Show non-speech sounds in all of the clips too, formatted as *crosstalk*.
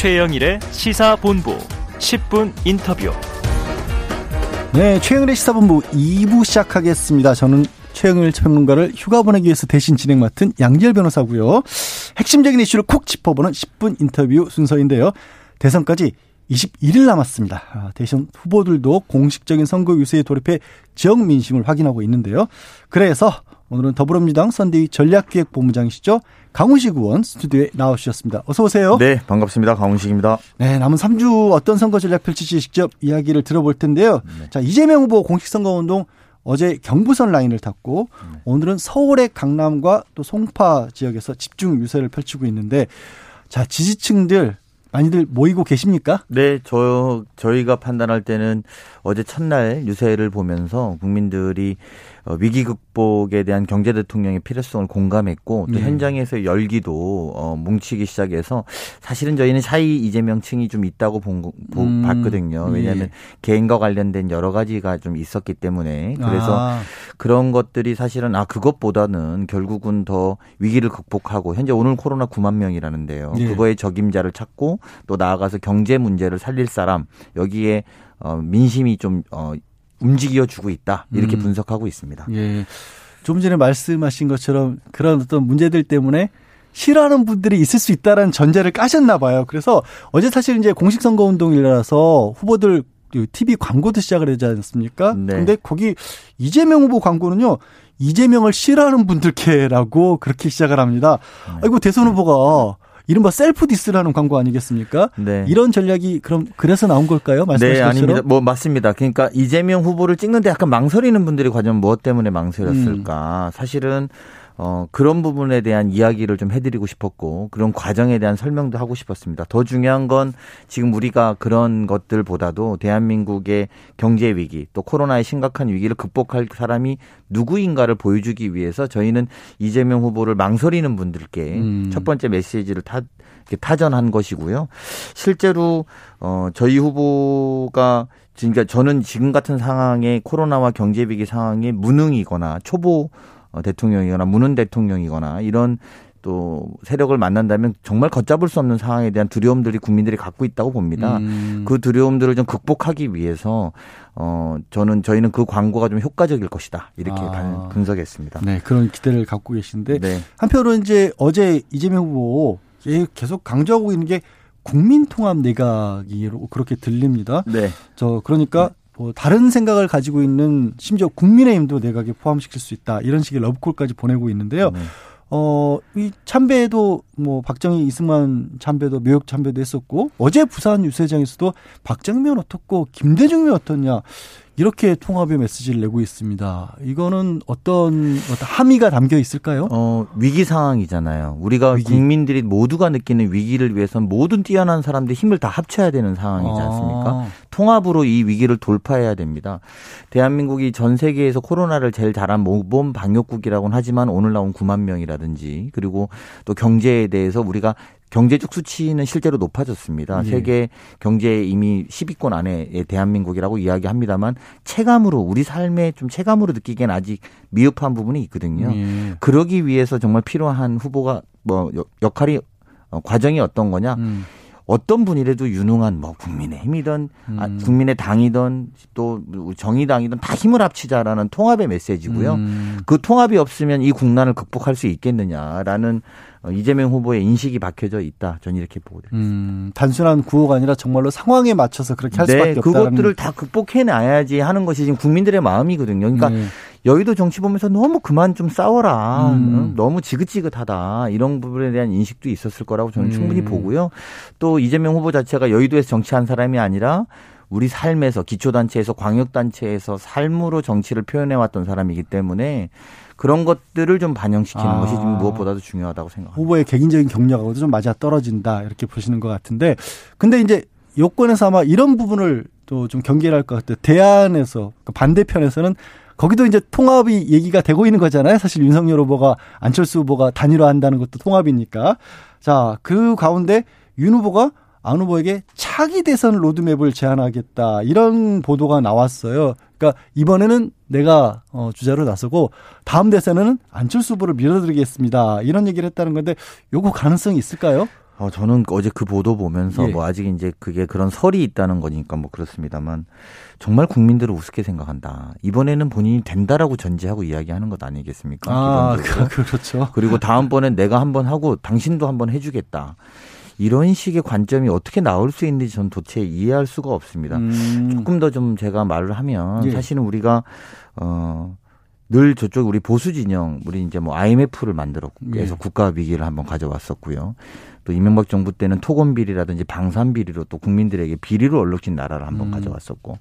최영일의 시사본부 10분 인터뷰. 네, 최영일의 시사본부 2부 시작하겠습니다. 저는 최영일 평론가를 휴가 보내기 위해서 대신 진행 맡은 양지열 변호사고요. 핵심적인 이슈를 콕 짚어보는 10분 인터뷰 순서인데요. 대선까지 21일 남았습니다. 아, 대선 후보들도 공식적인 선거 유세에 돌입해 지역 민심을 확인하고 있는데요. 그래서 오늘은 더불어민주당 선대위 전략기획본부장이시죠. 강훈식 의원 스튜디오에 나와주셨습니다. 어서 오세요. 네, 반갑습니다. 강훈식입니다. 네, 남은 3주 어떤 선거 전략 펼칠지 직접 이야기를 들어볼 텐데요. 네. 자, 이재명 후보 공식선거운동 어제 경부선 라인을 탔고 네. 오늘은 서울의 강남과 또 송파 지역에서 집중 유세를 펼치고 있는데 자, 지지층들 많이들 모이고 계십니까? 네, 저 저희가 판단할 때는 어제 첫날 유세를 보면서 국민들이 어, 위기 극복에 대한 경제 대통령의 필요성을 공감했고 또 네. 현장에서 열기도 어, 뭉치기 시작해서 사실은 저희는 샤이 이재명 층이 좀 있다고 본, 보, 음. 봤거든요. 왜냐하면 예. 개인과 관련된 여러 가지가 좀 있었기 때문에 그래서 아. 그런 것들이 사실은 아 그것보다는 결국은 더 위기를 극복하고 현재 오늘 코로나 9만 명이라는데요. 예. 그거에 적임자를 찾고 또 나아가서 경제 문제를 살릴 사람 여기에 어, 민심이 좀 어, 움직여 주고 있다 이렇게 음. 분석하고 있습니다. 예. 좀 전에 말씀하신 것처럼 그런 어떤 문제들 때문에 싫어하는 분들이 있을 수 있다라는 전제를 까셨나 봐요. 그래서 어제 사실 이제 공식 선거 운동이라서 후보들 TV 광고도 시작을 하지 않습니까? 네. 근데 거기 이재명 후보 광고는요. 이재명을 싫어하는 분들께라고 그렇게 시작을 합니다. 네. 아이고 대선 후보가 이른바 셀프 디스라는 광고 아니겠습니까? 네. 이런 전략이 그럼 그래서 나온 걸까요? 말씀하신 네, 아닙니다. 뭐 맞습니다. 그러니까 이재명 후보를 찍는데 약간 망설이는 분들이 과연 무엇 때문에 망설였을까? 음. 사실은 어, 그런 부분에 대한 이야기를 좀 해드리고 싶었고 그런 과정에 대한 설명도 하고 싶었습니다. 더 중요한 건 지금 우리가 그런 것들보다도 대한민국의 경제 위기 또 코로나의 심각한 위기를 극복할 사람이 누구인가를 보여주기 위해서 저희는 이재명 후보를 망설이는 분들께 음. 첫 번째 메시지를 타, 타전한 것이고요. 실제로 어, 저희 후보가 그러니까 저는 지금 같은 상황에 코로나와 경제 위기 상황에 무능이거나 초보 어, 대통령이거나 문은 대통령이거나 이런 또 세력을 만난다면 정말 걷잡을 수 없는 상황에 대한 두려움들이 국민들이 갖고 있다고 봅니다. 음. 그 두려움들을 좀 극복하기 위해서 어 저는 저희는 그 광고가 좀 효과적일 것이다 이렇게 아. 분석했습니다. 네 그런 기대를 갖고 계신데 네. 한편으로 이제 어제 이재명 후보 계속 강조하고 있는 게 국민 통합 내각이로 그렇게 들립니다. 네. 저 그러니까 뭐 다른 생각을 가지고 있는 심지어 국민의힘도 내각에 포함시킬 수 있다 이런 식의 러브콜까지 보내고 있는데요. 네. 어, 이 참배도 뭐 박정희 이승만 참배도 묘역 참배도 했었고 어제 부산 유세장에서도 박정희면 어떻고 김대중면 어떻냐 이렇게 통합의 메시지를 내고 있습니다. 이거는 어떤 어떤 함의가 담겨 있을까요? 어, 위기 상황이잖아요. 우리가 위기. 국민들이 모두가 느끼는 위기를 위해서 모든 뛰어난 사람들이 힘을 다 합쳐야 되는 상황이지 않습니까? 아. 통합으로 이 위기를 돌파해야 됩니다. 대한민국이 전 세계에서 코로나를 제일 잘한 모범 방역국이라고는 하지만 오늘 나온 9만 명이라든지 그리고 또 경제에 대해서 우리가 경제적 수치는 실제로 높아졌습니다. 예. 세계 경제 이미 10위권 안에 대한민국이라고 이야기합니다만 체감으로 우리 삶에 좀 체감으로 느끼기엔 아직 미흡한 부분이 있거든요. 예. 그러기 위해서 정말 필요한 후보가 뭐 역할이 어, 과정이 어떤 거냐? 음. 어떤 분이라도 유능한 뭐 국민의힘이든 아, 음. 국민의 당이든 또 정의당이든 다 힘을 합치자라는 통합의 메시지고요. 음. 그 통합이 없으면 이 국난을 극복할 수 있겠느냐라는 어, 이재명 후보의 인식이 박혀져 있다. 저는 이렇게 보고 있습니다. 음, 단순한 구호가 아니라 정말로 상황에 맞춰서 그렇게 할 네, 수밖에 없다. 그것들을 다 극복해내야지 하는 것이 지금 국민들의 마음이거든요. 그러니까 네. 여의도 정치 보면서 너무 그만 좀 싸워라. 음. 너무 지긋지긋하다. 이런 부분에 대한 인식도 있었을 거라고 저는 음. 충분히 보고요. 또 이재명 후보 자체가 여의도에서 정치한 사람이 아니라 우리 삶에서 기초단체에서 광역단체에서 삶으로 정치를 표현해왔던 사람이기 때문에 그런 것들을 좀 반영시키는 아. 것이 지금 무엇보다도 중요하다고 생각합니다. 후보의 개인적인 경력하고도 좀 맞아 떨어진다 이렇게 보시는 것 같은데 근데 이제 요건에서 아마 이런 부분을 또 좀 경계를 할 것 같아요. 대안에서 그 반대편에서는 거기도 이제 통합이 얘기가 되고 있는 거잖아요. 사실 윤석열 후보가 안철수 후보가 단일화한다는 것도 통합이니까. 자, 그 가운데 윤 후보가 안 후보에게 차기 대선 로드맵을 제안하겠다 이런 보도가 나왔어요. 그러니까 이번에는 내가 어 주자로 나서고 다음 대선에는 안철수 후보를 밀어드리겠습니다. 이런 얘기를 했다는 건데 요거 가능성이 있을까요? 어, 저는 어제 그 보도 보면서 예. 뭐 아직 이제 그게 그런 설이 있다는 거니까 뭐 그렇습니다만 정말 국민들을 우습게 생각한다. 이번에는 본인이 된다라고 전제하고 이야기하는 것 아니겠습니까? 아, 그렇죠. 그리고 다음번엔 내가 한번 하고 당신도 한번 해주겠다. 이런 식의 관점이 어떻게 나올 수 있는지 전 도대체 이해할 수가 없습니다. 음. 조금 더 좀 제가 말을 하면 예. 사실은 우리가 어 늘 저쪽 우리 보수 진영 우리 이제 뭐 IMF를 만들었고 그래서 예. 국가 위기를 한번 가져왔었고요. 또 이명박 정부 때는 토건 비리라든지 방산 비리로 또 국민들에게 비리로 얼룩진 나라를 한번 음. 가져왔었고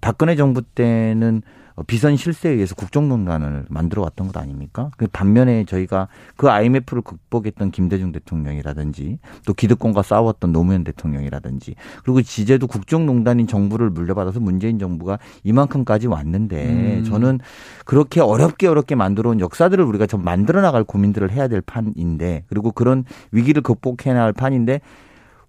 박근혜 정부 때는 어, 비선 실세에 의해서 국정농단을 만들어 왔던 것 아닙니까? 그 반면에 저희가 그 IMF를 극복했던 김대중 대통령이라든지 또 기득권과 싸웠던 노무현 대통령이라든지 그리고 지제도 국정농단인 정부를 물려받아서 문재인 정부가 이만큼까지 왔는데 음. 저는 그렇게 어렵게 어렵게 만들어 온 역사들을 우리가 좀 만들어 나갈 고민들을 해야 될 판인데 그리고 그런 위기를 극복해 나갈 판인데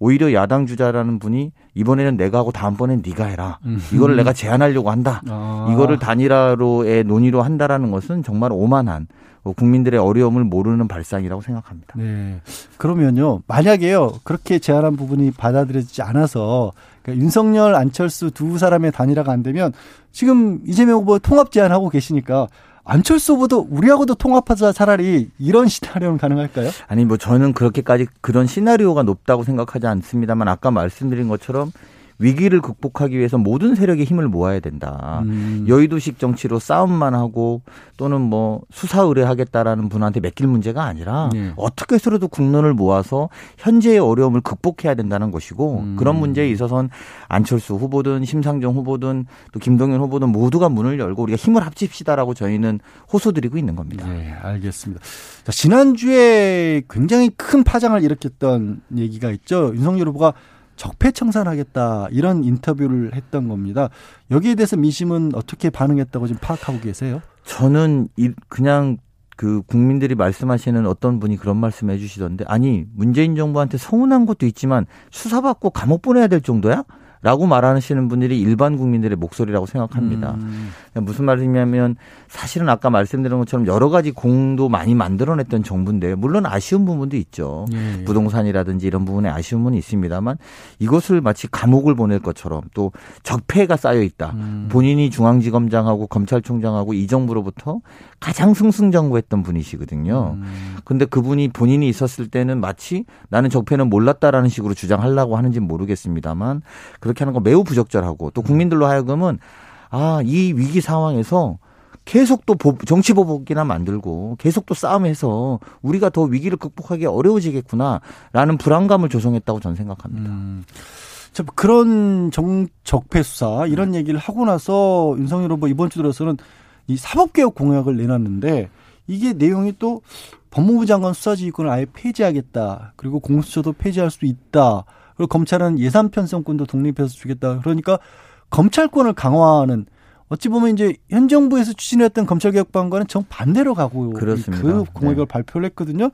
오히려 야당 주자라는 분이 이번에는 내가 하고 다음번엔 네가 해라. 이거를 내가 제안하려고 한다. 아. 이거를 단일화로의 논의로 한다라는 것은 정말 오만한 국민들의 어려움을 모르는 발상이라고 생각합니다. 네. 그러면요. 만약에요. 그렇게 제안한 부분이 받아들여지지 않아서 그러니까 윤석열, 안철수 두 사람의 단일화가 안 되면 지금 이재명 후보 통합 제안하고 계시니까 안철수 후보도 우리하고도 통합하자 차라리 이런 시나리오는 가능할까요? 아니 뭐 저는 그렇게까지 그런 시나리오가 높다고 생각하지 않습니다만 아까 말씀드린 것처럼 위기를 극복하기 위해서 모든 세력의 힘을 모아야 된다. 음. 여의도식 정치로 싸움만 하고 또는 뭐 수사 의뢰하겠다라는 분한테 맡길 문제가 아니라 네. 어떻게 해서라도 국론을 모아서 현재의 어려움을 극복해야 된다는 것이고 음. 그런 문제에 있어서는 안철수 후보든 심상정 후보든 또 김동연 후보든 모두가 문을 열고 우리가 힘을 합칩시다라고 저희는 호소드리고 있는 겁니다. 네, 알겠습니다. 자, 지난주에 굉장히 큰 파장을 일으켰던 얘기가 있죠. 윤석열 후보가 적폐청산하겠다 이런 인터뷰를 했던 겁니다. 여기에 대해서 민심은 어떻게 반응했다고 지금 파악하고 계세요? 저는 그냥 그 국민들이 말씀하시는 어떤 분이 그런 말씀 해 주시던데 아니 문재인 정부한테 서운한 것도 있지만 수사받고 감옥 보내야 될 정도야? 라고 말하시는 분들이 일반 국민들의 목소리라고 생각합니다. 음. 무슨 말이냐면 사실은 아까 말씀드린 것처럼 여러 가지 공도 많이 만들어냈던 정부인데 물론 아쉬운 부분도 있죠. 예. 부동산이라든지 이런 부분에 부분이 있습니다만 이것을 마치 감옥을 보낼 것처럼 또 적폐가 쌓여 있다. 음. 본인이 중앙지검장하고 검찰총장하고 이 정부로부터 가장 승승장구했던 분이시거든요. 음. 근데 그분이 본인이 있었을 때는 마치 나는 적폐는 몰랐다라는 식으로 주장하려고 하는지 모르겠습니다만 그렇게 하는 거 매우 부적절하고 또 국민들로 하여금은 아, 이 위기 상황에서 계속 또 정치 보복이나 만들고 계속 또 싸움해서 우리가 더 위기를 극복하기 어려워지겠구나라는 불안감을 조성했다고 저는 생각합니다. 음. 자, 그런 정, 적폐 수사 이런 얘기를 하고 나서 윤석열 후보 이번 주 들어서는 이 사법개혁 공약을 내놨는데 이게 내용이 또 법무부 장관 수사지휘권을 아예 폐지하겠다. 그리고 공수처도 폐지할 수 있다. 그리고 검찰은 예산 편성권도 독립해서 주겠다. 그러니까 검찰권을 강화하는 어찌 보면 이제 현 정부에서 추진했던 검찰개혁 방안과는 정반대로 가고 그렇습니다. 그 공약을 네. 발표를 했거든요.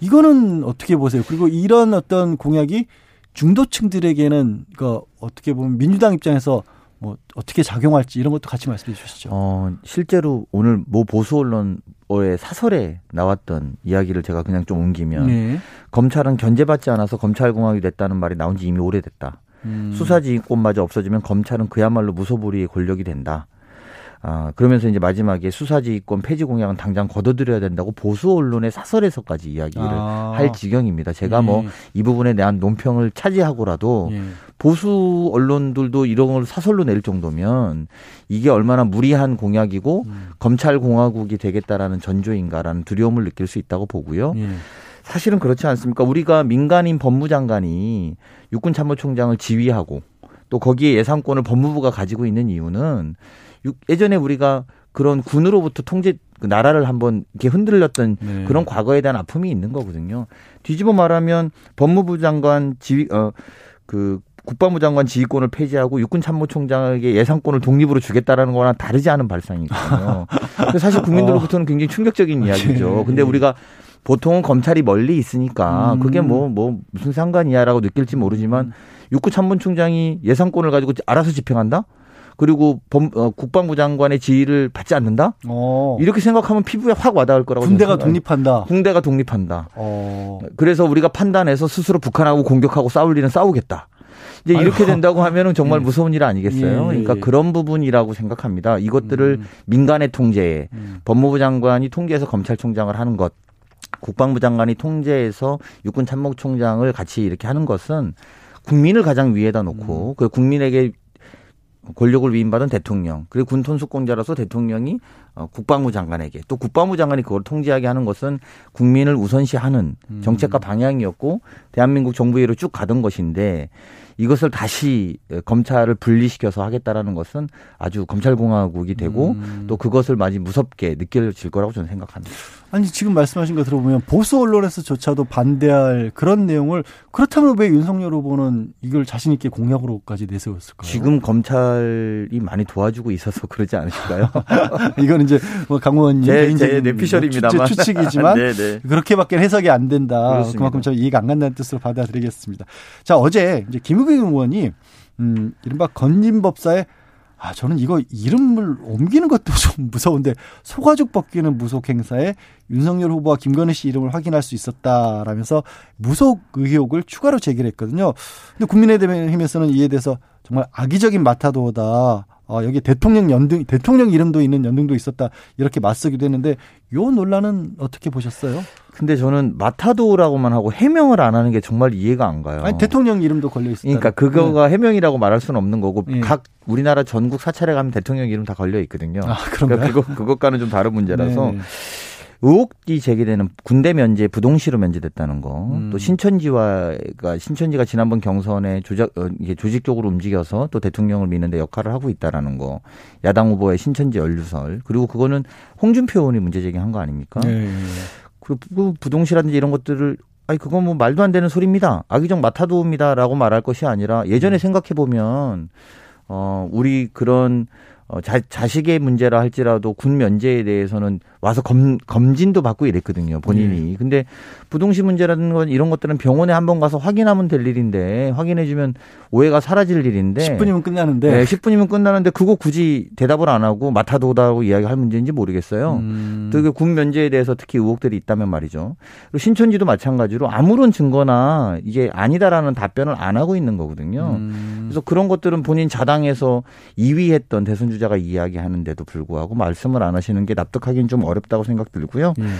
이거는 어떻게 보세요? 그리고 이런 어떤 공약이 중도층들에게는 그 어떻게 보면 민주당 입장에서 뭐 어떻게 작용할지 이런 것도 같이 말씀해 주시죠. 어, 실제로 오늘 모 보수 언론 의 사설에 나왔던 이야기를 제가 그냥 좀 옮기면 네. 검찰은 견제받지 않아서 검찰공화국이 됐다는 말이 나온 지 이미 오래됐다. 음. 수사지휘권마저 없어지면 검찰은 그야말로 무소불위의 권력이 된다. 아, 그러면서 이제 마지막에 수사지휘권 폐지 공약은 당장 걷어들여야 된다고 보수 언론의 사설에서까지 이야기를 아. 할 지경입니다. 제가 뭐 예. 뭐이 부분에 대한 논평을 차지하고라도 예. 보수 언론들도 이런 걸 사설로 낼 정도면 이게 얼마나 무리한 공약이고 음. 검찰 공화국이 되겠다라는 전조인가라는 두려움을 느낄 수 있다고 보고요. 예. 사실은 그렇지 않습니까? 우리가 민간인 법무장관이 육군 참모총장을 지휘하고 또 거기에 예산권을 법무부가 가지고 있는 이유는 예전에 우리가 그런 군으로부터 통제 그 나라를 한번 이렇게 흔들렸던 네. 그런 과거에 대한 아픔이 있는 거거든요. 뒤집어 말하면 법무부 장관 지휘 어그 국방부 장관 지휘권을 폐지하고 육군 참모총장에게 예산권을 독립으로 주겠다라는 거랑 다르지 않은 발상이거든요. 사실 국민들로부터는 굉장히 충격적인 이야기죠. 네. 근데 우리가 보통은 검찰이 멀리 있으니까 음. 그게 뭐뭐 뭐 무슨 상관이야라고 느낄지 모르지만 음. 육군 참모총장이 예산권을 가지고 알아서 집행한다? 그리고 범, 어, 국방부 장관의 지위를 받지 않는다? 어. 이렇게 생각하면 피부에 확 와닿을 거라고 군대가 독립한다. 군대가 독립한다. 어. 그래서 우리가 판단해서 스스로 북한하고 공격하고 싸울 일은 싸우겠다. 이제 이렇게. 된다고 하면은 정말 예. 무서운 일 아니겠어요? 예. 그러니까 그런 부분이라고 생각합니다. 이것들을 음. 민간의 통제에 음. 법무부 장관이 통제해서 검찰총장을 하는 것, 국방부 장관이 통제해서 육군 참모총장을 같이 이렇게 하는 것은 국민을 가장 위에다 놓고 음. 그 국민에게 권력을 위임받은 대통령 그리고 군 통수권자로서 대통령이 어, 국방부 장관에게 또 국방부 장관이 그걸 통제하게 하는 것은 국민을 우선시하는 음. 정책과 방향이었고 대한민국 정부위로 쭉 가던 것인데 이것을 다시 검찰을 분리시켜서 하겠다라는 것은 아주 검찰공화국이 되고 음. 또 그것을 많이 무섭게 느껴질 거라고 저는 생각합니다. 아니 지금 말씀하신 거 들어보면 보수 언론에서조차도 반대할 그런 내용을 그렇다면 왜 윤석열 후보는 이걸 자신 있게 공약으로까지 내세웠을까요? 지금 검찰이 많이 도와주고 있어서 그러지 않으실까요? *laughs* 이건 이제 뭐 강원님 개인적인 내피셜입니다만 추측이지만 *laughs* 네, 네. 그렇게밖에 해석이 안 된다. 그렇습니다. 그만큼 저 이해가 안 간다는 뜻으로 받아들이겠습니다. 자 어제 이제 김우빈 의원이 음 이른바 건진법사의 아, 저는 이거 이름을 옮기는 것도 *laughs* 좀 무서운데 소가죽 벗기는 무속 행사에 윤석열 후보와 김건희 씨 이름을 확인할 수 있었다라면서 무속 의혹을 추가로 제기를 했거든요. 근데 국민의힘에서는 이에 대해서 정말 악의적인 마타도다. 어, 여기 대통령 연등, 대통령 이름도 있는 연등도 있었다. 이렇게 맞서기도 했는데 요 논란은 어떻게 보셨어요? 근데 저는 마타도라고만 하고 해명을 안 하는 게 정말 이해가 안 가요. 아니, 대통령 이름도 걸려 있어요. 그러니까 그거가 네. 해명이라고 말할 수는 없는 거고 네. 각 우리나라 전국 사찰에 가면 대통령 이름 다 걸려 있거든요. 아, 그런가요? 그러니까 그거 그것과는 좀 다른 문제라서 네. 의혹이 제기되는 군대 면제 부동시로 면제됐다는 거, 음. 또 신천지와가 신천지가 지난번 경선에 조작 어, 이게 조직적으로 움직여서 또 대통령을 미는데 역할을 하고 있다라는 거, 야당 후보의 신천지 연루설, 그리고 그거는 홍준표 의원이 문제 제기한 거 아닙니까? 네. 그리고 부동시라든지 이런 것들을 아니 그건 뭐 말도 안 되는 소리입니다. 악의적 마타도입니다라고 말할 것이 아니라 예전에 음. 생각해 보면 어 우리 그런 어, 자, 자식의 문제라 할지라도 군 면제에 대해서는 와서 검, 검진도 받고 이랬거든요, 본인이. 네. 근데 부동시 문제라는 건 이런 것들은 병원에 한 번 가서 확인하면 될 일인데, 확인해주면 오해가 사라질 일인데. 10분이면 끝나는데. 네, 10분이면 끝나는데 그거 굳이 대답을 안 하고 맡아도다고 이야기할 문제인지 모르겠어요. 음. 또군 면제에 대해서 특히 의혹들이 있다면 말이죠. 그리고 신천지도 마찬가지로 아무런 증거나 이게 아니다라는 답변을 안 하고 있는 거거든요. 음. 그래서 그런 것들은 본인 자당에서 2위 했던 대선 주자가 이야기하는데도 불구하고 말씀을 안 하시는 게 납득하기는 좀 어렵 다고 생각 들고요. 음.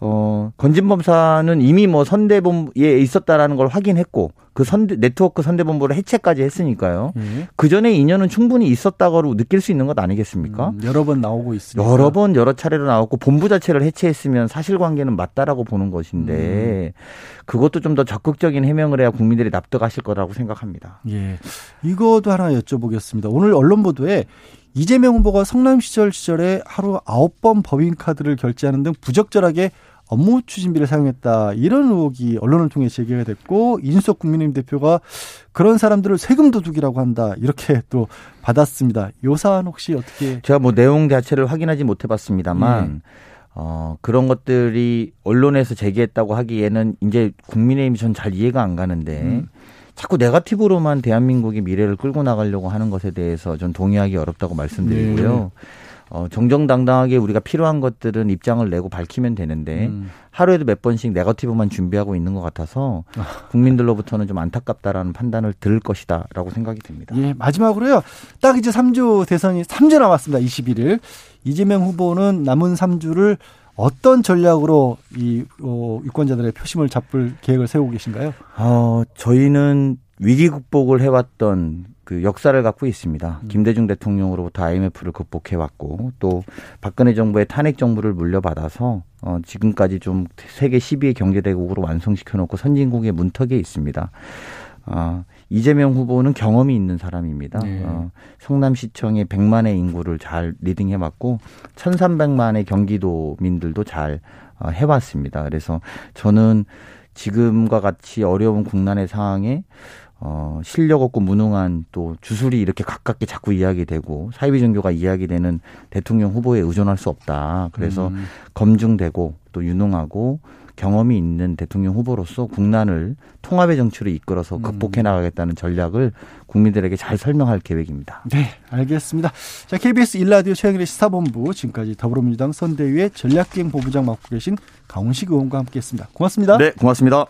어, 건진범사는 이미 뭐 선대본부에 있었다라는 걸 확인했고 그 선대, 네트워크 선대본부를 해체까지 했으니까요. 음. 그 전에 인연은 충분히 있었다고 느낄 수 있는 것 아니겠습니까? 음, 여러 번 나오고 있으니까. 여러 번 여러 차례로 나왔고 본부 자체를 해체했으면 사실관계는 맞다라고 보는 것인데 음. 그것도 좀 더 적극적인 해명을 해야 국민들이 납득하실 거라고 생각합니다. 예. 이것도 하나 여쭤보겠습니다. 오늘 언론 보도에 이재명 후보가 성남 시절 시절에 하루 아홉 번 법인카드를 결제하는 등 부적절하게 업무 추진비를 사용했다. 이런 의혹이 언론을 통해 제기가 됐고 이준석 국민의힘 대표가 그런 사람들을 세금 도둑이라고 한다. 이렇게 또 받았습니다. 요 사안 혹시 어떻게 제가 뭐 내용 자체를 확인하지 못해 봤습니다만 네. 어, 그런 것들이 언론에서 제기했다고 하기에는 이제 국민의힘이 전 잘 이해가 안 가는데 음. 자꾸 네가티브로만 대한민국의 미래를 끌고 나가려고 하는 것에 대해서 전 동의하기 어렵다고 말씀드리고요. 네. 어, 정정당당하게 우리가 필요한 것들은 입장을 내고 밝히면 되는데 음. 하루에도 몇 번씩 네거티브만 준비하고 있는 것 같아서 국민들로부터는 좀 안타깝다라는 판단을 들을 것이다라고 생각이 듭니다. 예, 마지막으로요. 딱 이제 3주 대선이 3주 남았습니다. 21일. 이재명 후보는 남은 3주를 어떤 전략으로 이 어, 유권자들의 표심을 잡을 계획을 세우고 계신가요? 어, 저희는 위기 극복을 해왔던 그 역사를 갖고 있습니다. 음. 김대중 대통령으로부터 IMF를 극복해 왔고 또 박근혜 정부의 탄핵 정부를 물려받아서 어, 지금까지 좀 세계 12위 경제 대국으로 완성시켜 놓고 선진국의 문턱에 있습니다. 어, 이재명 후보는 경험이 있는 사람입니다. 네. 어, 성남시청의 100만의 인구를 잘 리딩해왔고 1,300만의 경기도민들도 잘 어, 해왔습니다. 그래서 저는 지금과 같이 어려운 국난의 상황에 어, 실력 없고 무능한 또 주술이 이렇게 가깝게 자꾸 이야기되고 사이비 종교가 이야기되는 대통령 후보에 의존할 수 없다. 그래서 음. 검증되고 또 유능하고 경험이 있는 대통령 후보로서 국난을 통합의 정치로 이끌어서 음. 극복해 나가겠다는 전략을 국민들에게 잘 설명할 계획입니다. 네, 알겠습니다. 자, KBS 일라디오 최영일의 시사본부 지금까지 더불어민주당 선대위의 전략기행 본부장 맡고 계신 강훈식 의원과 함께했습니다. 고맙습니다. 네, 고맙습니다.